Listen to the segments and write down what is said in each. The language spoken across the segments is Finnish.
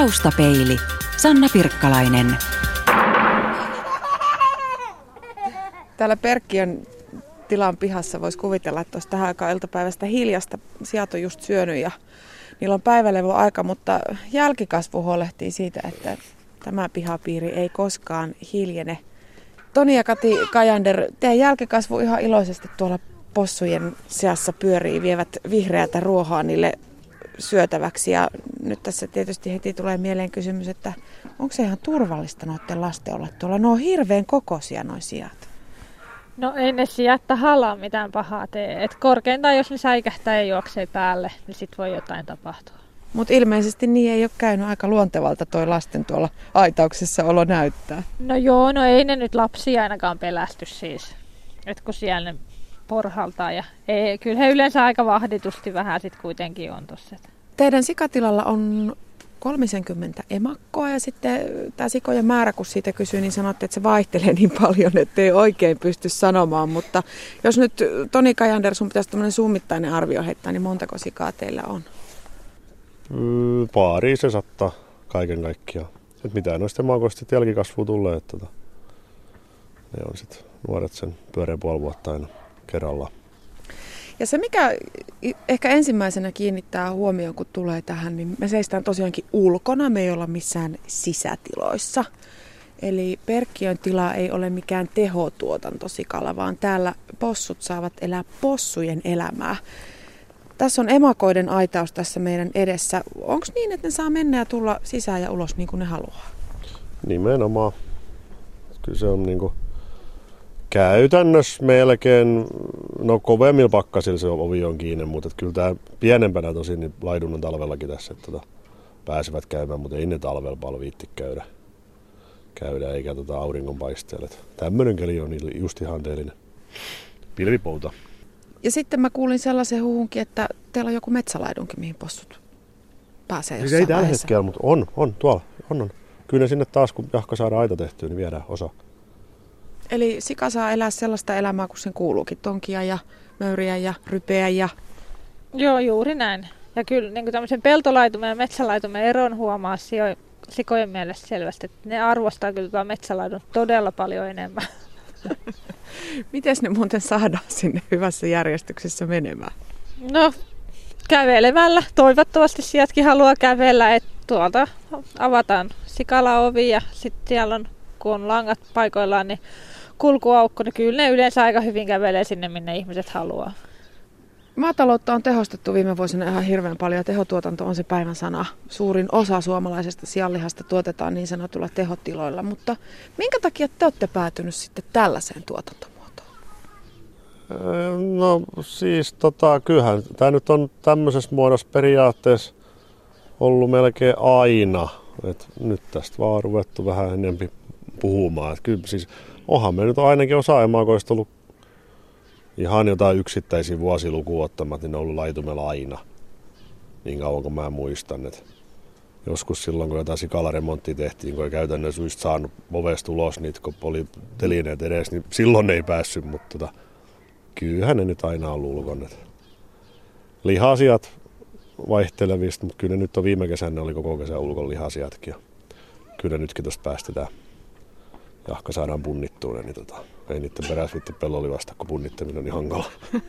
Taustapeili. Sanna Pirkkalainen. Täällä Perkkiön tilan pihassa voisi kuvitella, että olisi tähän aikaan iltapäivästä hiljasta. Sijat on just syönyt ja niillä on päivälevo aika, mutta jälkikasvu huolehtii siitä, että tämä pihapiiri ei koskaan hiljene. Toni ja Kati Kajander, teidän jälkikasvu ihan iloisesti tuolla possujen seassa pyörii, vievät vihreätä ruohaa niille syötäväksi. Ja nyt tässä tietysti heti tulee mieleen kysymys, että onko se ihan turvallista noiden lasten olla tuolla? Ne on hirveän kokoisia noin sijat. No ei ne sijatta halaa mitään pahaa tee. Et korkeintaan jos ne säikähtää ja juoksee päälle, niin sit voi jotain tapahtua. Mutta ilmeisesti niin ei ole käynyt aika luontevalta toi lasten tuolla aitauksessa olo näyttää. No joo, no ei ne nyt lapsia ainakaan pelästy siis. Et kun siellä ne porhaltaa ja ei, kyllä he yleensä aika vahditusti vähän sit kuitenkin on tossa. Teidän sikatilalla on 30 emakkoa ja sitten tämä sikojen määrä, kun siitä kysyy, niin sanotte, että se vaihtelee niin paljon, että ei oikein pysty sanomaan. Mutta jos nyt Toni Kajander, sun pitäisi tämmöinen summittainen arvio heittää, niin montako sikaa teillä on? Mm, pari se sattaa kaiken kaikkiaan. Et mitään noista emakoista jälkikasvua tulee, että tota, ne on sitten nuoret sen pyöreän puoli vuotta aina kerrallaan. Ja se, mikä ehkä ensimmäisenä kiinnittää huomioon, kun tulee tähän, niin me seistään tosiaankin ulkona, me ei olla missään sisätiloissa. Eli Perkkiön tila ei ole mikään tehotuotantosikala, vaan täällä possut saavat elää possujen elämää. Tässä on emakoiden aitaus tässä meidän edessä. Onko niin, että ne saa mennä ja tulla sisään ja ulos niin kuin ne haluaa? Nimenomaan. Kyllä se on niin kuin Käytännössä melkein, no kovemmilla pakkasilla se ovi on kiinni, mutta kyllä tämä pienempänä tosin niin laidunnan talvellakin tässä, että tota, pääsevät käymään, mutta ei ne talvella paljon viitti käydä, käydä eikä tota auringonpaisteella. Tämmöinen keli on just ihanteellinen pilvipouta. Ja sitten mä kuulin sellaisen huhunkin, että teillä on joku metsälaidunkin, mihin possut pääsee siis ei tällä hetkellä, mutta on, on tuolla, on, on. Kyllä sinne taas, kun jahka saadaan aita tehtyä, niin viedään osa. Eli sika saa elää sellaista elämää, kun sen kuuluukin, tonkia ja möyriä ja rypeä ja... Joo, juuri näin. Ja kyllä niin tämmöisen peltolaitumen ja metsälaitumen eron huomaa sijo, sikojen mielestä selvästi, että ne arvostaa kyllä tuota metsälaidun todella paljon enemmän. Miten ne muuten saadaan sinne hyvässä järjestyksessä menemään? No, kävelemällä. Toivottavasti sieltäkin haluaa kävellä, että tuolta avataan sikala ovi ja sitten siellä on, kun on langat paikoillaan, niin kulkuaukko, niin kyllä ne yleensä aika hyvin kävelee sinne, minne ihmiset haluaa. Maataloutta on tehostettu viime vuosina ihan hirveän paljon ja tehotuotanto on se päivän sana. Suurin osa suomalaisesta sianlihasta tuotetaan niin sanotulla tehotiloilla, mutta minkä takia te olette päätynyt sitten tällaiseen tuotantomuotoon? No siis tota, kyllähän tämä nyt on tämmöisessä muodossa periaatteessa ollut melkein aina. Et nyt tästä vaan on ruvettu vähän enempi puhumaan. Et kyllä siis onhan me nyt ainakin osa emakoista ollut ihan jotain yksittäisiä vuosilukuun ottamat, niin ne on ollut laitumella aina. Niin kauan kuin mä muistan. Että joskus silloin, kun jotain sikalaremonttia tehtiin, kun ei käytännössä just saanut ovesta ulos niitä, kun oli telineet edes, niin silloin ei päässyt, mutta tota, kyllähän ne nyt aina on ulkona. Lihasiat vaihtelevista, mutta kyllä nyt on viime kesänä oli koko kesän ulkon lihasiatkin. Kyllä nytkin tuosta päästetään jahka saadaan punnittua, niin tota, ei niiden perässä vitti pelloli vasta, kun punnittaminen on niin hankala.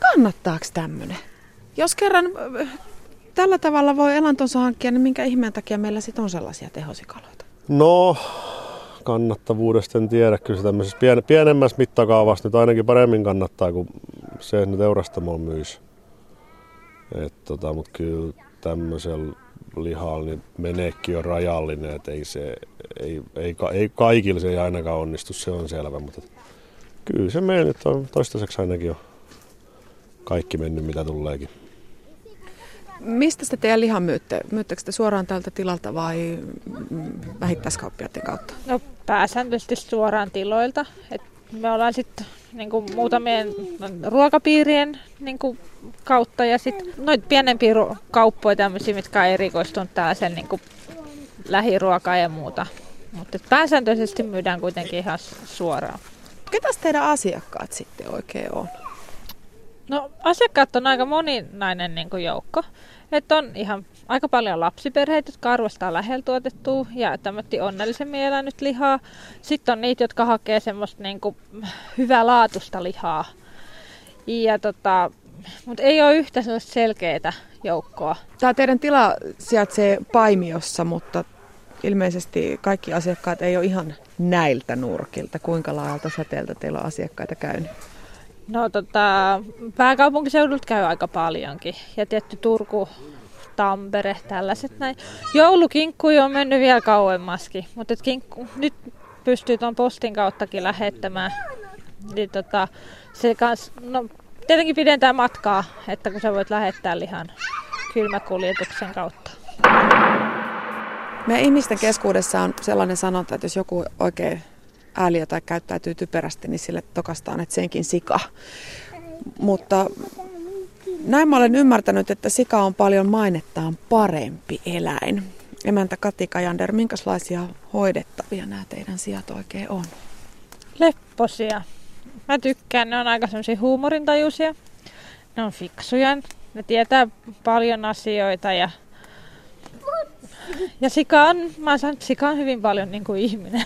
Kannattaako tämmöinen? Jos kerran tällä tavalla voi elantonsa hankkia, niin minkä ihmeen takia meillä sitten on sellaisia tehosikaloita? No, kannattavuudesta en tiedä. Kyllä se tämmöisessä pien, pienemmässä mittakaavassa nyt ainakin paremmin kannattaa kuin se, että ne teurastamoon myys. tota, Mutta kyllä tämmöisellä lihalla niin meneekki on rajallinen, että ei, se, ei, ei, ei kaikille se ei ainakaan onnistu, se on selvä, mutta kyllä se meidän nyt on toistaiseksi ainakin jo kaikki mennyt mitä tuleekin. Mistä te teidän lihan myytte? Myyttekö te suoraan tältä tilalta vai vähittäiskauppiaiden kautta? No pääsääntöisesti suoraan tiloilta. Et me ollaan sitten niin kuin muutamien ruokapiirien niin kuin kautta ja sitten noita pienempiä kauppoja tämmöisiä, mitkä on erikoistunut sen niin kuin lähiruokaa ja muuta. Mutta pääsääntöisesti myydään kuitenkin ihan suoraan. Ketäs teidän asiakkaat sitten oikein on? No asiakkaat on aika moninainen niin kuin joukko. Että on ihan aika paljon lapsiperheitä, jotka arvostaa lähellä tuotettua ja tämmöistä onnellisen mielen nyt lihaa. Sitten on niitä, jotka hakee semmoista niin kuin hyvää laatusta lihaa. Ja tota, mutta ei ole yhtä sellaista selkeää joukkoa. Tämä teidän tila sijaitsee Paimiossa, mutta ilmeisesti kaikki asiakkaat ei ole ihan näiltä nurkilta. Kuinka laajalta säteeltä teillä on asiakkaita käynyt? No tota, pääkaupunkiseudulta käy aika paljonkin. Ja tietty Turku, Tampere, tällaiset näin. Joulukinkku on mennyt vielä kauemmaskin, mutta kinkku, nyt pystyy tuon postin kauttakin lähettämään. Niin tota, se kans, no, tietenkin pidentää matkaa, että kun sä voit lähettää lihan kylmäkuljetuksen kautta. Meidän ihmisten keskuudessa on sellainen sanonta, että jos joku oikein ääliö tai käyttäytyy typerästi, niin sille tokastaan, että senkin sika. Mutta näin mä olen ymmärtänyt, että sika on paljon mainettaan parempi eläin. Emäntä Kati Kajander, minkälaisia hoidettavia nämä teidän sijat oikein on? Lepposia. Mä tykkään, ne on aika semmoisia huumorintajuisia. Ne on fiksuja, ne tietää paljon asioita ja, ja sika on, mä sanon, sika on hyvin paljon niin kuin ihminen.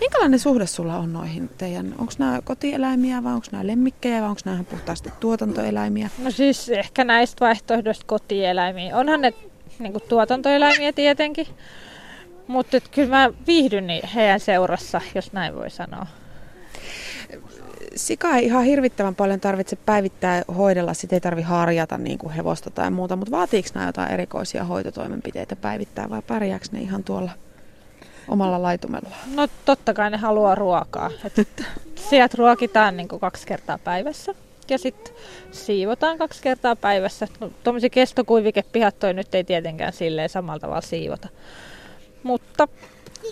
Minkälainen suhde sulla on noihin teidän, onko nämä kotieläimiä vai onko nämä lemmikkejä vai onko nämä puhtaasti tuotantoeläimiä? No siis ehkä näistä vaihtoehdoista kotieläimiä. Onhan ne niin kuin tuotantoeläimiä tietenkin, mutta kyllä mä viihdyn heidän seurassa, jos näin voi sanoa sika ei ihan hirvittävän paljon tarvitse päivittää hoidella, sitä ei tarvi harjata niin kuin hevosta tai muuta, mutta vaatiiko nämä jotain erikoisia hoitotoimenpiteitä päivittää vai pärjääkö ne ihan tuolla omalla laitumella? No totta kai ne haluaa ruokaa. sieltä ruokitaan niin kaksi kertaa päivässä ja sitten siivotaan kaksi kertaa päivässä. No, tuommoisia kestokuivikepihattoja nyt ei tietenkään silleen samalla tavalla siivota. Mutta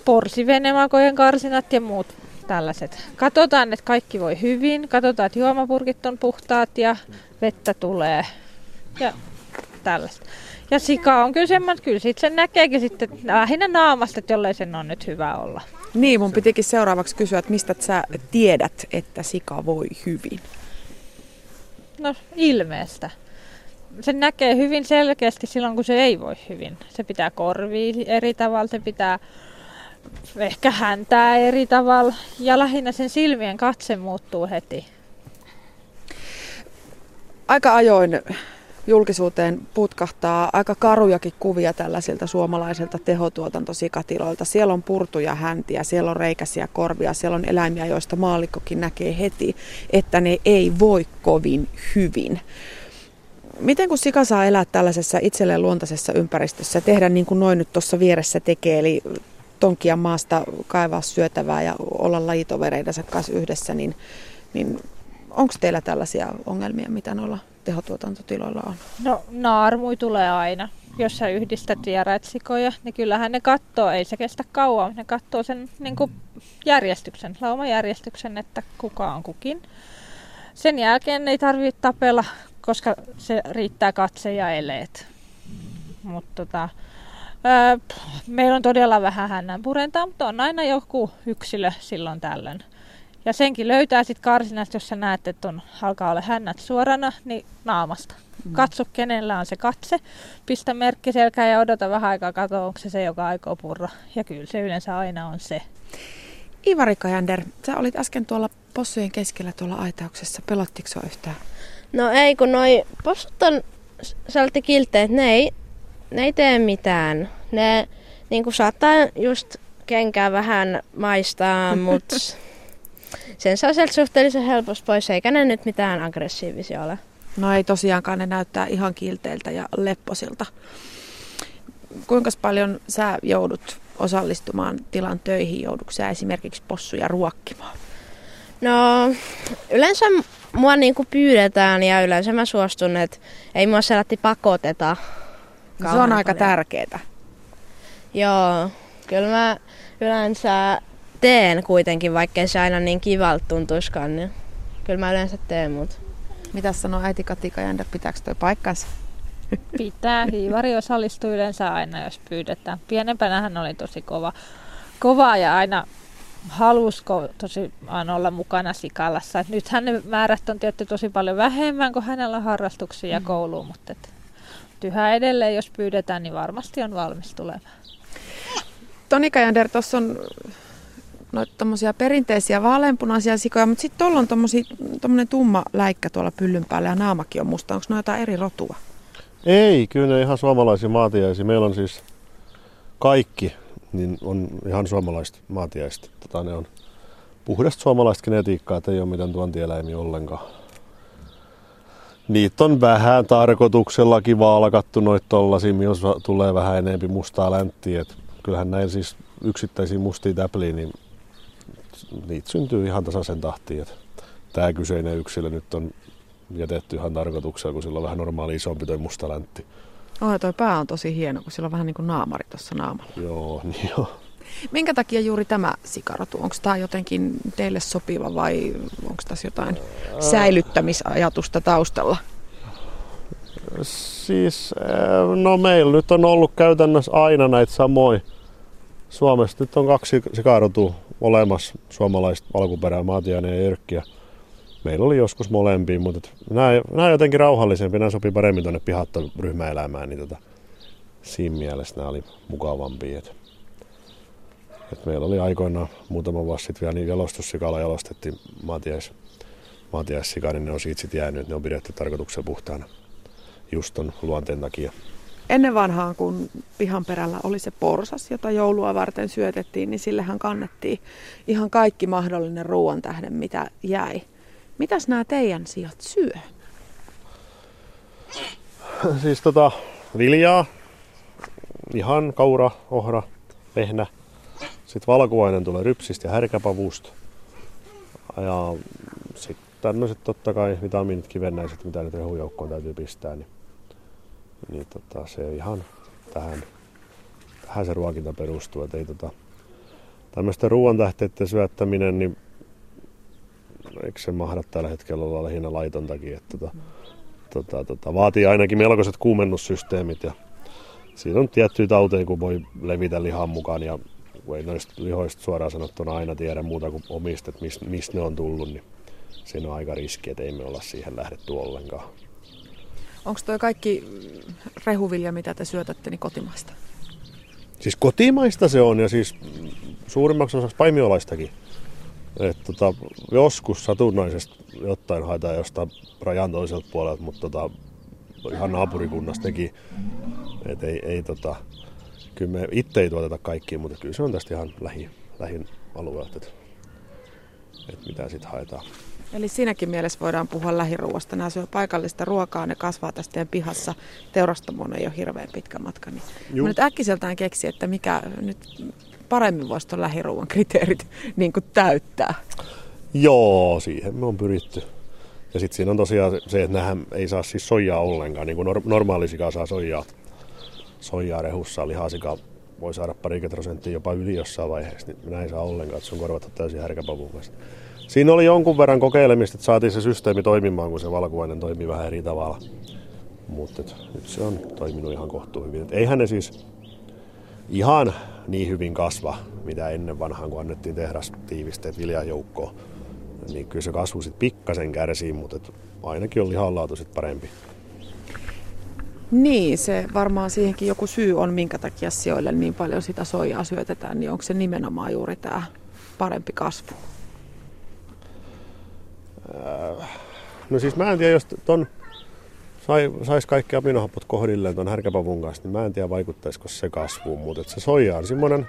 porsivenemakojen karsinat ja muut tällaiset. Katsotaan, että kaikki voi hyvin. Katsotaan, että juomapurkit on puhtaat ja vettä tulee. Ja tällaista. Ja sika on kyllä semmoinen, kyllä sit sen näkeekin sitten lähinnä naamasta, että jollei sen on nyt hyvä olla. Niin, mun pitikin seuraavaksi kysyä, että mistä sä tiedät, että sika voi hyvin? No ilmeestä. Se näkee hyvin selkeästi silloin, kun se ei voi hyvin. Se pitää korvia eri tavalla, se pitää ehkä häntää eri tavalla ja lähinnä sen silmien katse muuttuu heti. Aika ajoin julkisuuteen putkahtaa aika karujakin kuvia tällaisilta suomalaisilta tehotuotantosikatiloilta. Siellä on purtuja häntiä, siellä on reikäisiä korvia, siellä on eläimiä, joista maallikkokin näkee heti, että ne ei voi kovin hyvin. Miten kun sika saa elää tällaisessa itselleen luontaisessa ympäristössä tehdä niin kuin noin nyt tuossa vieressä tekee, eli tonkia maasta kaivaa syötävää ja olla lajitovereidensa kanssa yhdessä, niin, niin onko teillä tällaisia ongelmia, mitä noilla tehotuotantotiloilla on? No naarmui tulee aina. Jos sä yhdistät vieraitsikoja, niin kyllähän ne katsoo, ei se kestä kauan, ne katsoo sen niin kuin järjestyksen, laumajärjestyksen, että kuka on kukin. Sen jälkeen ei tarvitse tapella, koska se riittää katse ja eleet. Mutta tota, Öö, meillä on todella vähän hännän purentaa, mutta on aina joku yksilö silloin tällöin. Ja senkin löytää sitten karsinasta, jos sä näet, että on, alkaa olla hännät suorana, niin naamasta. Mm. Katso, kenellä on se katse, pistä merkki selkään ja odota vähän aikaa, katso, onko se se, joka aikoo purra. Ja kyllä se yleensä aina on se. Ivari Kajander, sä olit äsken tuolla possujen keskellä tuolla aitauksessa. Pelottiko yhtään? No ei, kun noi possut on sellainen kilteet, ne ei ne ei tee mitään. Ne niin kuin saattaa just kenkää vähän maistaa, mutta sen saa sieltä suhteellisen helposti pois, eikä ne nyt mitään aggressiivisia ole. No ei tosiaankaan, ne näyttää ihan kilteiltä ja lepposilta. Kuinka paljon sä joudut osallistumaan tilan töihin? Joudutko esimerkiksi possuja ruokkimaan? No yleensä mua niinku pyydetään ja yleensä mä suostun, että ei mua sellaisesti pakoteta se on aika tärkeää. Joo, kyllä mä yleensä teen kuitenkin, vaikkei se aina niin kivalta tuntuiskaan, niin kyllä mä yleensä teen mut. Mitä sanoo äiti Katika Jändä, pitääkö toi paikkansa? Pitää. Hiivari osallistuu yleensä aina, jos pyydetään. Pienempänä hän oli tosi kova, kova ja aina halusko tosi aina olla mukana Sikalassa. Et nythän ne määrät on tietty tosi paljon vähemmän kuin hänellä on harrastuksia ja mm. kouluun, mutta et, yhä edelleen, jos pyydetään, niin varmasti on valmis tulemaan. Toni Kajander, tuossa on noita perinteisiä vaaleanpunaisia sikoja, mutta sitten tuolla on tuommoinen tumma läikkä tuolla pyllyn päällä ja naamakin on musta. Onko noita eri rotua? Ei, kyllä ne ihan suomalaisia maatiaisia. Meillä on siis kaikki niin on ihan suomalaista maatiaista. Tota, ne on puhdasta suomalaista genetiikkaa, että ei ole mitään tuontieläimiä ollenkaan. Niitä on vähän tarkoituksellakin valkattu noita tollasia, jos tulee vähän enempi mustaa länttiä. Kyllähän näin siis yksittäisiä mustia täpliä, niin niitä syntyy ihan tasaisen tahtiin. Tämä kyseinen yksilö nyt on jätetty ihan tarkoituksella, kun sillä on vähän normaali isompi toi musta läntti. Oh, toi pää on tosi hieno, kun sillä on vähän niin kuin naamari tuossa naamalla. Joo, niin joo. Minkä takia juuri tämä sikarotu? Onko tämä jotenkin teille sopiva vai onko tässä jotain säilyttämisajatusta taustalla? Siis, no meillä nyt on ollut käytännössä aina näitä samoja. Suomessa nyt on kaksi sikarotua olemassa, suomalaista alkuperää, Maatiainen ja Jyrkkiä. Meillä oli joskus molempia, mutta nämä, nämä on jotenkin rauhallisempia, nämä sopii paremmin tuonne pihatta ryhmäelämään, niin tota, siinä mielessä nämä oli mukavampia. Et, et meillä oli aikoinaan muutama vuosi sitten vielä niin jalostussikala jalostettiin maatiais, maatiaissika, niin ne on siitä jäänyt, ne on pidetty tarkoituksella puhtaana just ton luonteen takia. Ennen vanhaan, kun pihan perällä oli se porsas, jota joulua varten syötettiin, niin sillehän kannettiin ihan kaikki mahdollinen ruoan tähden, mitä jäi. Mitäs nämä teidän sijat syö? Siis tota, viljaa, ihan kaura, ohra, vehnä. Sitten valkuainen tulee rypsistä ja härkäpavusta. Ja sitten tämmöiset totta kai vitamiinit, kivennäiset, mitä nyt rehujoukkoon täytyy pistää, niin, niin tota, se ihan tähän, tähän se ruokinta perustuu. Et ei tota, tämmöisten ruoantähteiden syöttäminen, niin eikö se mahda tällä hetkellä olla lähinnä laitontakin, että tota, tota, tota, vaatii ainakin melkoiset kuumennussysteemit ja siinä on tiettyjä tauteja, kun voi levitä lihan mukaan ja kun ei noista lihoista suoraan sanottuna aina tiedä muuta kuin omista, että mistä mist ne on tullut, niin siinä on aika riski, että ei me olla siihen lähdetty ollenkaan. Onko tuo kaikki rehuvilja, mitä te syötätte, niin kotimaista? Siis kotimaista se on ja siis suurimmaksi osaksi paimiolaistakin. Et tota, joskus satunnaisesti jotain haetaan jostain rajan toiselta puolelta, mutta tota, ihan naapurikunnasta teki. Et ei, ei tota, kyllä me itse ei tuoteta kaikkia, mutta kyllä se on tästä ihan lähi, lähin alueelta, että et mitä sitten haetaan. Eli siinäkin mielessä voidaan puhua lähiruuasta. Nämä syö paikallista ruokaa, ne kasvaa tästä teidän pihassa. Teurastamoon ei ole hirveän pitkä matka. Niin nyt äkkiseltään keksi, että mikä nyt paremmin voisi tuon lähiruuan kriteerit niin kuin täyttää? Joo, siihen me on pyritty. Ja sitten siinä on tosiaan se, että nämähän ei saa siis soijaa ollenkaan, niin kuin normaali sika saa soijaa. Soijaa rehussa, lihasika voi saada parikymmentä prosenttia jopa yli jossain vaiheessa, niin näin saa ollenkaan, että se on korvattu täysin härkäpavun Siinä oli jonkun verran kokeilemista, että saatiin se systeemi toimimaan, kun se valkuainen toimii vähän eri tavalla. Mutta nyt se on toiminut ihan kohtuu hyvin. Et eihän ne siis ihan niin hyvin kasva, mitä ennen vanhaan, kun annettiin tehdastiivisteet viljajoukkoon. Niin kyllä se kasvu sitten pikkasen kärsii, mutta et ainakin on lihanlaatu sitten parempi. Niin, se varmaan siihenkin joku syy on, minkä takia sijoille niin paljon sitä soijaa syötetään, niin onko se nimenomaan juuri tämä parempi kasvu? Äh, no siis mä en tiedä, jos ton sai, saisi kaikki aminohapot kohdilleen tuon härkäpavun kanssa, niin mä en tiedä vaikuttaisiko se kasvuun, mutta se soija on semmoinen,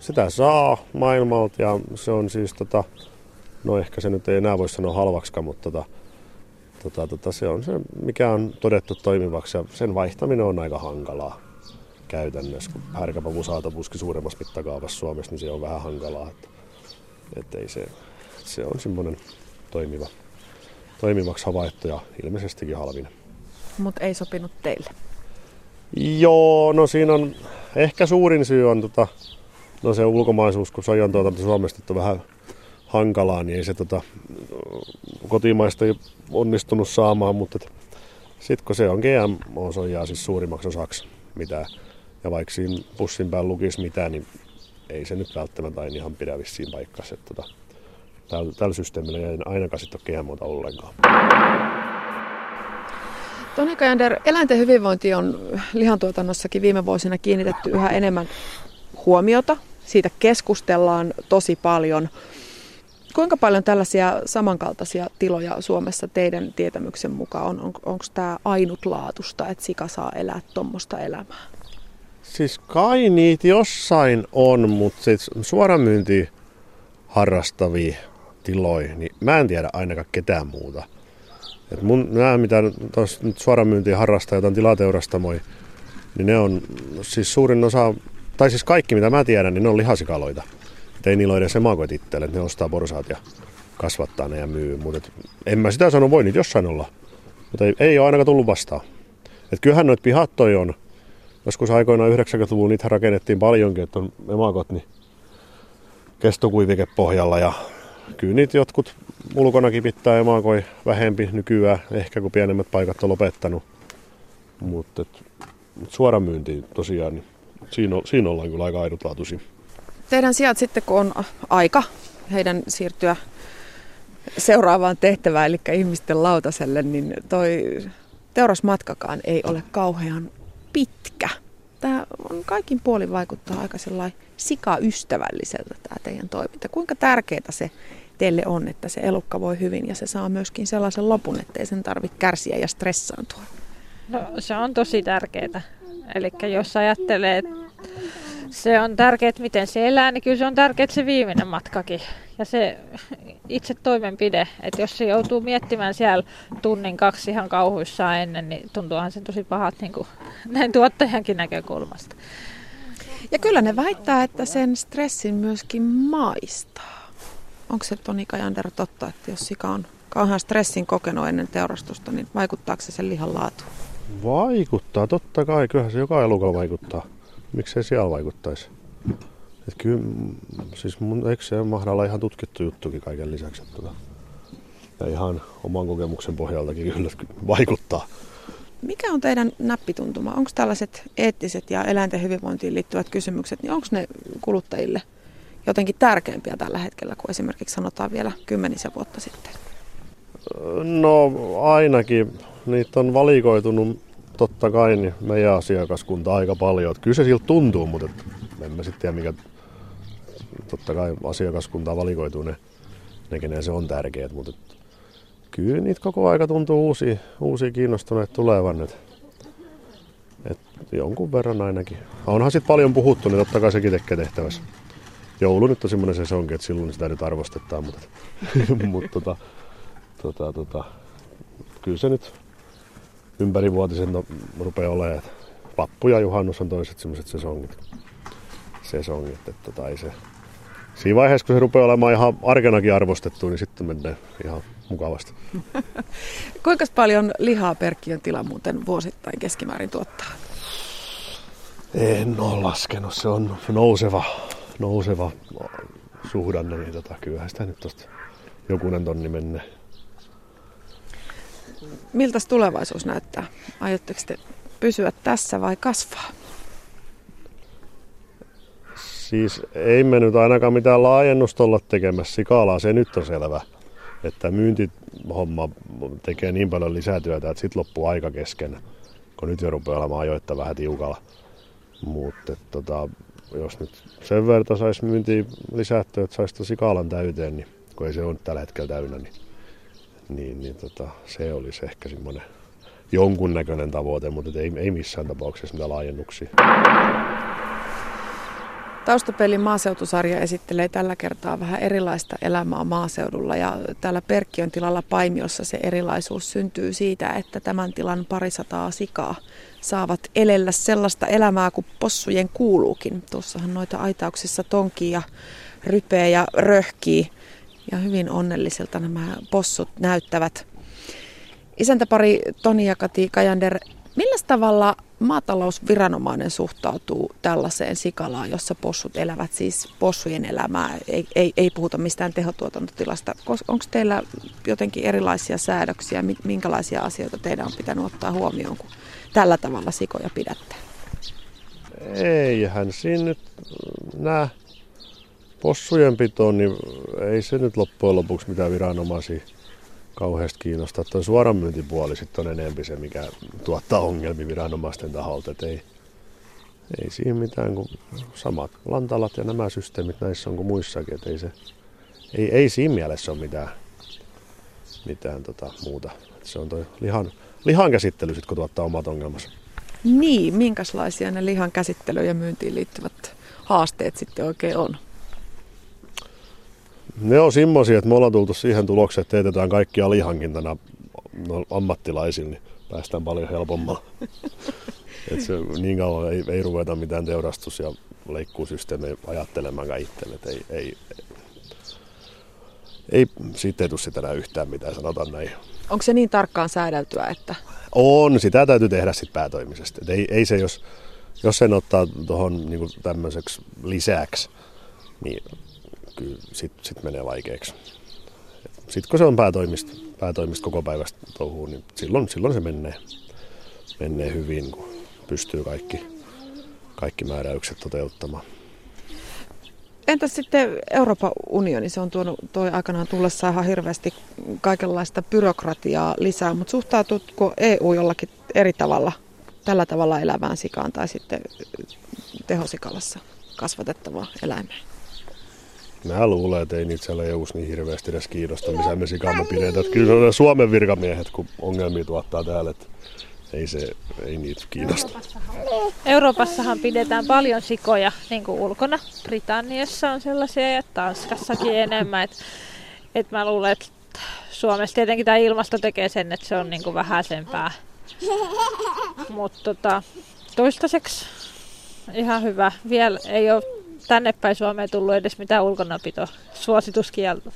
sitä saa maailmalta ja se on siis tota, no ehkä se nyt ei enää voi sanoa halvaksikaan, mutta tota, tota, tota, se on se, mikä on todettu toimivaksi ja sen vaihtaminen on aika hankalaa käytännössä. Kun härkäpavun saatavuuskin suuremmassa mittakaavassa Suomessa, niin se on vähän hankalaa. Että, että ei se, se on semmoinen toimiva toimivaksi havaittu ja ilmeisestikin halvin. Mutta ei sopinut teille? Joo, no siinä on ehkä suurin syy on tota, no se ulkomaisuus, kun sojan tuotanto Suomesta on vähän hankalaa, niin ei se tota, kotimaista ei onnistunut saamaan, mutta sitten kun se on GMO-soijaa siis suurimmaksi osaksi mitä, ja vaikka siinä pussin päällä lukisi mitä, niin ei se nyt välttämättä aina ihan pidä vissiin paikkansa. Tota, tällä, tällä systeemillä ei ainakaan sitten ole GMOta ollenkaan. Toni Kajander, eläinten hyvinvointi on lihantuotannossakin viime vuosina kiinnitetty yhä enemmän huomiota. Siitä keskustellaan tosi paljon. Kuinka paljon tällaisia samankaltaisia tiloja Suomessa teidän tietämyksen mukaan on? on Onko tämä ainutlaatusta, että sika saa elää tuommoista elämää? Siis kai niitä jossain on, mutta siis suoramyynti harrastavia tiloja, niin mä en tiedä ainakaan ketään muuta. Et mun, nämä, mitä tuossa nyt suoramyyntiä harrastaa jotain tilateurastamoja, niin ne on siis suurin osa, tai siis kaikki mitä mä tiedän, niin ne on lihasikaloita. Et ei niillä ole edes emakoit itselle, ne ostaa porsaat ja kasvattaa ne ja myy. Mutta en mä sitä sano, voi niitä jossain olla. Mutta ei, ei ole ainakaan tullut vastaan. Et kyllähän noita pihat toi on. Joskus aikoinaan 90-luvulla niitä rakennettiin paljonkin, että on emakot niin kestokuivike pohjalla ja kyllä niitä jotkut ulkonakin pitää emakoi vähempi nykyään, ehkä kun pienemmät paikat on lopettanut. Mutta suora myynti tosiaan, niin siinä, siinä ollaan kyllä aika ainutlaatuisia. Teidän sijat sitten, kun on aika heidän siirtyä seuraavaan tehtävään, eli ihmisten lautaselle, niin toi teurasmatkakaan ei ole kauhean pitkä. Tämä on kaikin puolin vaikuttaa aika sikaystävälliseltä tämä teidän toiminta. Kuinka tärkeää se teille on, että se elukka voi hyvin ja se saa myöskin sellaisen lopun, ettei sen tarvitse kärsiä ja stressaantua? No se on tosi tärkeää. Eli jos ajattelee, että se on tärkeää, miten se elää, niin kyllä se on tärkeää se viimeinen matkakin. Ja se itse toimenpide, että jos se joutuu miettimään siellä tunnin kaksi ihan kauhuissaan ennen, niin tuntuuhan se tosi pahat niin kuin näin tuottajankin näkökulmasta. Ja kyllä ne väittää, että sen stressin myöskin maistaa. Onko se Toni Kajander totta, että jos sika on kauhean stressin kokenut ennen teurastusta, niin vaikuttaako se sen lihan laatuun? Vaikuttaa, totta kai. Kyllähän se joka elukalla vaikuttaa. Miksei siellä vaikuttaisi? Et kyllä, siis mun, eikö se mahda olla ihan tutkittu juttukin kaiken lisäksi? Että tota, ja ihan oman kokemuksen pohjaltakin kyllä vaikuttaa. Mikä on teidän näppituntuma? Onko tällaiset eettiset ja eläinten hyvinvointiin liittyvät kysymykset, niin onko ne kuluttajille jotenkin tärkeämpiä tällä hetkellä kuin esimerkiksi sanotaan vielä kymmenisen vuotta sitten? No ainakin. Niitä on valikoitunut totta kai niin meidän asiakaskunta aika paljon. Kyllä se siltä tuntuu, mutta en mä sitten tiedä mikä totta kai asiakaskuntaa valikoituu ne, ne kenen se on tärkeät, mutta kyllä niitä koko aika tuntuu uusia, uusia kiinnostuneet tulevan. Et, et jonkun verran ainakin. Onhan sitten paljon puhuttu, niin totta kai sekin tekee tehtävässä. Joulu nyt on semmoinen sesonki, että silloin sitä nyt arvostetaan, mutta, mutta tota, tota, tota, kyllä se nyt ympärivuotisen no, rupeaa olemaan. Pappu ja juhannus on toiset semmoiset sesongit. Sesongit, että tota, ei se, siinä vaiheessa, kun se rupeaa olemaan ihan arkenakin arvostettu, niin sitten menee ihan mukavasti. Kuinka paljon lihaa perkkiön tila muuten vuosittain keskimäärin tuottaa? En ole laskenut. Se on nouseva, nouseva suhdanne, niin tota, kyllähän sitä nyt tosta jokunen tonni menee. Miltä tulevaisuus näyttää? Aiotteko te pysyä tässä vai kasvaa? Siis ei me nyt ainakaan mitään laajennusta olla tekemässä. Sikaalaa se nyt on selvä. Että myyntihomma tekee niin paljon lisätyötä, että sitten loppuu aika kesken. Kun nyt jo rupeaa olemaan ajoitta vähän tiukalla. Mutta tota, jos nyt sen verran saisi myyntiä lisättyä, että saisi sikaalan täyteen, niin kun ei se ole tällä hetkellä täynnä, niin, niin, niin tota, se olisi ehkä semmoinen jonkunnäköinen tavoite, mutta ei, ei missään tapauksessa mitään laajennuksia. Taustapelin maaseutusarja esittelee tällä kertaa vähän erilaista elämää maaseudulla ja täällä Perkkiön tilalla Paimiossa se erilaisuus syntyy siitä, että tämän tilan parisataa sikaa saavat elellä sellaista elämää kuin possujen kuuluukin. Tuossahan noita aitauksissa tonkii ja rypee ja röhkii ja hyvin onnellisilta nämä possut näyttävät. Isäntäpari Toni ja Kati Kajander, millä tavalla maatalousviranomainen suhtautuu tällaiseen sikalaan, jossa possut elävät siis possujen elämää, ei, ei, ei puhuta mistään tehotuotantotilasta. Onko teillä jotenkin erilaisia säädöksiä, minkälaisia asioita teidän on pitänyt ottaa huomioon, kun tällä tavalla sikoja pidätte? Eihän siinä nyt nämä possujen pitoon, niin ei se nyt loppujen lopuksi mitään viranomaisia kauheasti kiinnostaa. Tuo suoramyyntipuoli sitten on enempi se, mikä tuottaa ongelmia viranomaisten taholta. Et ei, ei siinä mitään kuin samat lantalat ja nämä systeemit näissä on kuin muissakin. Et ei, se, ei, ei siinä mielessä ole mitään, mitään tota muuta. Et se on toi lihan, lihan käsittely sit, kun tuottaa omat ongelmansa. Niin, minkälaisia ne lihan käsittelyyn ja myyntiin liittyvät haasteet sitten oikein on? Ne on semmoisia, että me ollaan tultu siihen tulokseen, että teetetään kaikkia lihankintana no, ammattilaisilla, niin päästään paljon helpommalla. Et se, niin kauan ei, ei ruveta mitään teurastus- ja leikkuusysteemejä ajattelemaan itselle. Ei, ei, ei, siitä ei tule sitä enää yhtään mitään, sanotaan näin. Onko se niin tarkkaan säädeltyä, että... On, sitä täytyy tehdä sitten päätoimisesti. Et ei, ei se, jos, jos sen ottaa tuohon niin tämmöiseksi lisäksi, niin kyllä sitten sit menee vaikeaksi. Sitten kun se on päätoimista, päätoimista koko päivästä touhuun, niin silloin, silloin se menee, menee hyvin, kun pystyy kaikki, kaikki määräykset toteuttamaan. Entäs sitten Euroopan unioni? Se on tuonut toi aikanaan tullessa ihan hirveästi kaikenlaista byrokratiaa lisää, mutta suhtautuuko EU jollakin eri tavalla tällä tavalla elävään sikaan tai sitten tehosikalassa kasvatettavaan eläimeen? Mä luulen, että ei niitä siellä eu niin hirveästi edes kiinnosta, missä me sikaamme pidetään. Kyllä ne Suomen virkamiehet, kun ongelmia tuottaa täällä, että ei, se, ei niitä kiinnosta. Euroopassahan pidetään paljon sikoja niin kuin ulkona. Britanniassa on sellaisia ja Tanskassakin enemmän. Et, et mä luulen, että Suomessa tietenkin tämä ilmasto tekee sen, että se on niin kuin vähäisempää. Mutta tota, toistaiseksi ihan hyvä. Vielä ei ole tänne päin Suomeen tullut edes mitään ulkonapito suosituskielto.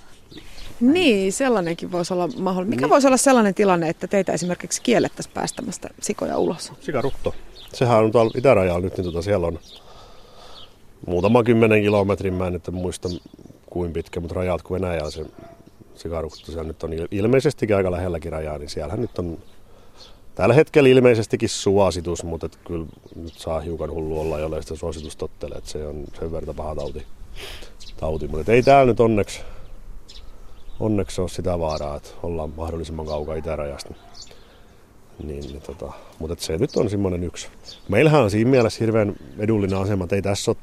Niin, sellainenkin voisi olla mahdollista. Mikä niin. voisi olla sellainen tilanne, että teitä esimerkiksi kiellettäisiin päästämästä sikoja ulos? Sikarutto. Sehän on tuolla itärajalla nyt, niin tuota siellä on muutama kymmenen kilometrin, mä en nyt muista kuin pitkä, mutta rajat kuin Venäjä se sikarutto. Siellä nyt on ilmeisesti aika lähelläkin rajaa, niin siellähän nyt on tällä hetkellä ilmeisestikin suositus, mutta et kyllä nyt saa hiukan hullu olla, jolle sitä suositus tottelee, että se on sen verran paha tauti. tauti. Mutta ei täällä nyt onneksi, onneksi ole sitä vaaraa, että ollaan mahdollisimman kaukaa itärajasta. Niin, niin tota, mutta se nyt on semmoinen yksi. Meillähän on siinä mielessä hirveän edullinen asema, että ei tässä ole,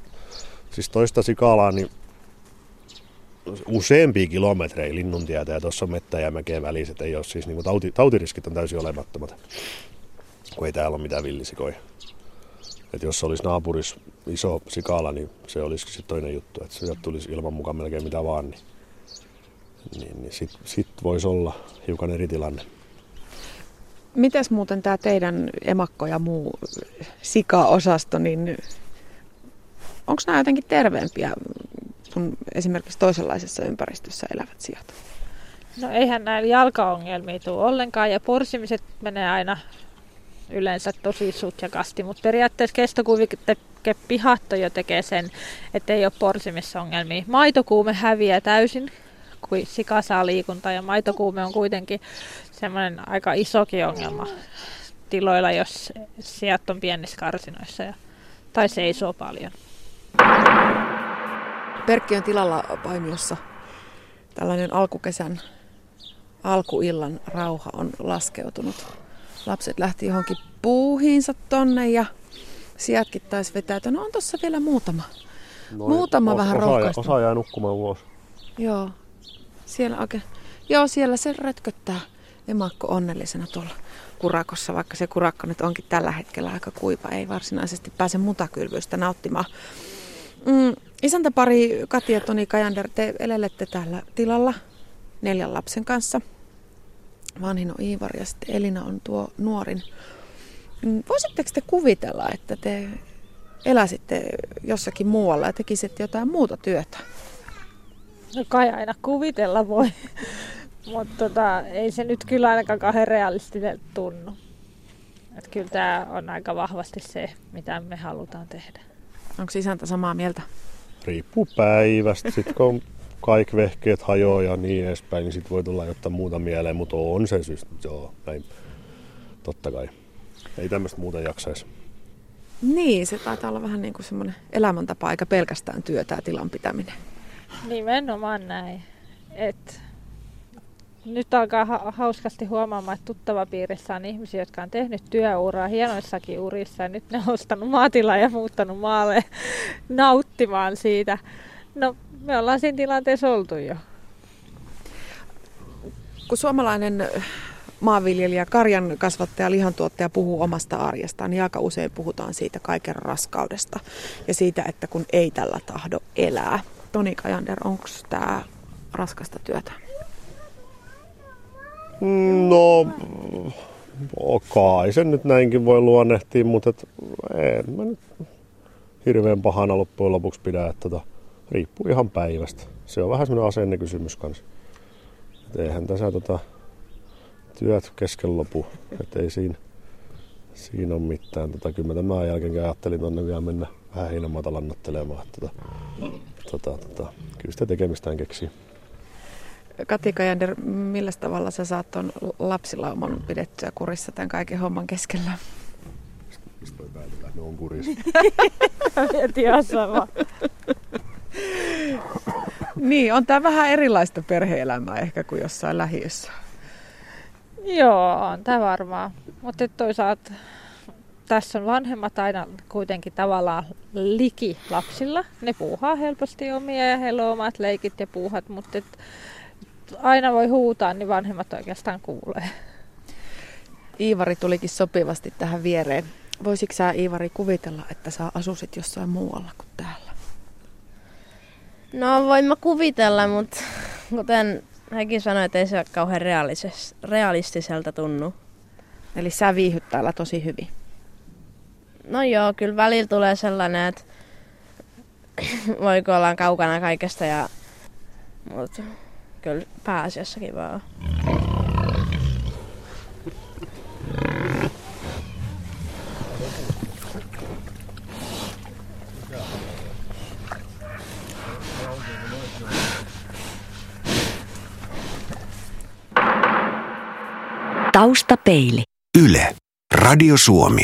siis toista sikalaa, niin useampia kilometrejä linnuntietä ja tuossa on mettä ja mäkeen välissä, että ei ole siis niin tauti, tautiriskit on täysin olemattomat, kun ei täällä ole mitään villisikoja. Et jos olisi naapurissa iso sikala, niin se olisi sitten toinen juttu, että sieltä tulisi ilman mukaan melkein mitä vaan, niin, niin, niin sitten sit voisi olla hiukan eri tilanne. Mites muuten tämä teidän emakko ja muu sika-osasto, niin onko nämä jotenkin terveempiä kuin esimerkiksi toisenlaisessa ympäristössä elävät sijat? No eihän näillä jalkaongelmia tule ollenkaan ja porsimiset menee aina yleensä tosi sutjakasti, mutta periaatteessa kestokuivikepihatto jo tekee sen, että ei ole porsimissa ongelmia. Maitokuume häviää täysin, kun sika saa liikuntaa ja maitokuume on kuitenkin semmoinen aika isokin ongelma tiloilla, jos sijat on pienissä karsinoissa ja, tai seisoo paljon. Perkki on tilalla Paimiossa. Tällainen alkukesän alkuillan rauha on laskeutunut. Lapset lähti johonkin puuhiinsa tonne ja sijatkin taisi vetää, no on tossa vielä muutama. Noin, muutama vähän rohkaista. Osa jää nukkumaan ulos. Joo, siellä oikein. Joo, siellä se rötköttää emakko onnellisena tuolla kurakossa, vaikka se kurakko nyt onkin tällä hetkellä aika kuiva, ei varsinaisesti pääse mutakylvyistä nauttimaan. Mm, isäntäpari Kati ja Toni Kajander, te elelette täällä tilalla neljän lapsen kanssa. Vanhin on Iivari ja sitten Elina on tuo nuorin. Mm, voisitteko te kuvitella, että te eläisitte jossakin muualla ja tekisitte jotain muuta työtä? No kai aina kuvitella voi, mutta tota, ei se nyt kyllä ainakaan kauhean realistinen tunnu. Et kyllä tämä on aika vahvasti se, mitä me halutaan tehdä. Onko isäntä samaa mieltä? Riippuu päivästä. Sitten kun kaikki vehkeet hajoaa ja niin edespäin, niin sitten voi tulla jotain muuta mieleen, mutta on se syys. Joo, näin. Totta kai. Ei tämmöistä muuta jaksaisi. Niin, se taitaa olla vähän niin kuin semmoinen elämäntapa, eikä pelkästään työ tämä tilan pitäminen. Nimenomaan näin. Et nyt alkaa ha- hauskasti huomaamaan, että tuttava piirissä on ihmisiä, jotka on tehnyt työuraa hienoissakin urissa. Ja nyt ne on ostanut maatilaa ja muuttanut maalle nauttimaan siitä. No, me ollaan siinä tilanteessa oltu jo. Kun suomalainen maanviljelijä, karjan kasvattaja, lihantuottaja puhuu omasta arjestaan, niin aika usein puhutaan siitä kaiken raskaudesta ja siitä, että kun ei tällä tahdo elää. Toni Kajander, onko tämä raskasta työtä? No, kai se nyt näinkin voi luonnehtia, mutta et, en mä nyt hirveän pahana loppujen lopuksi pidä, että tota, riippuu ihan päivästä. Se on vähän semmoinen asennekysymys kanssa. Et eihän tässä tota, työt kesken lopu, et ei siinä, siinä ole mitään. Tota, kyllä mä tämän jälkeen ajattelin tonne vielä mennä vähän heinämaata lannattelemaan. Tota, tota, tota, kyllä sitä tekemistään keksii. Kati Kajander, millä tavalla sä saat ton lapsilauman pidettyä kurissa tämän kaiken homman keskellä? Mistä voi päätellä, ne on kurissa. Mietin ihan sama. Niin, on tämä vähän erilaista perheelämää ehkä kuin jossain lähiössä. Joo, on tämä varmaan. Mutta toisaalta tässä on vanhemmat aina kuitenkin tavallaan liki lapsilla. Ne puuhaa helposti omia ja heillä on omat leikit ja puuhat, mutta et aina voi huutaa, niin vanhemmat oikeastaan kuulee. Iivari tulikin sopivasti tähän viereen. Voisitko sä Iivari kuvitella, että sä asusit jossain muualla kuin täällä? No voin mä kuvitella, mutta kuten hekin sanoi, että ei se ole kauhean realistiselta tunnu. Eli sä viihyt täällä tosi hyvin. No joo, kyllä välillä tulee sellainen, että voiko olla kaukana kaikesta ja... Mutta kyllä pääasiassa vaan. Taustapeili. Yle. Radio Suomi.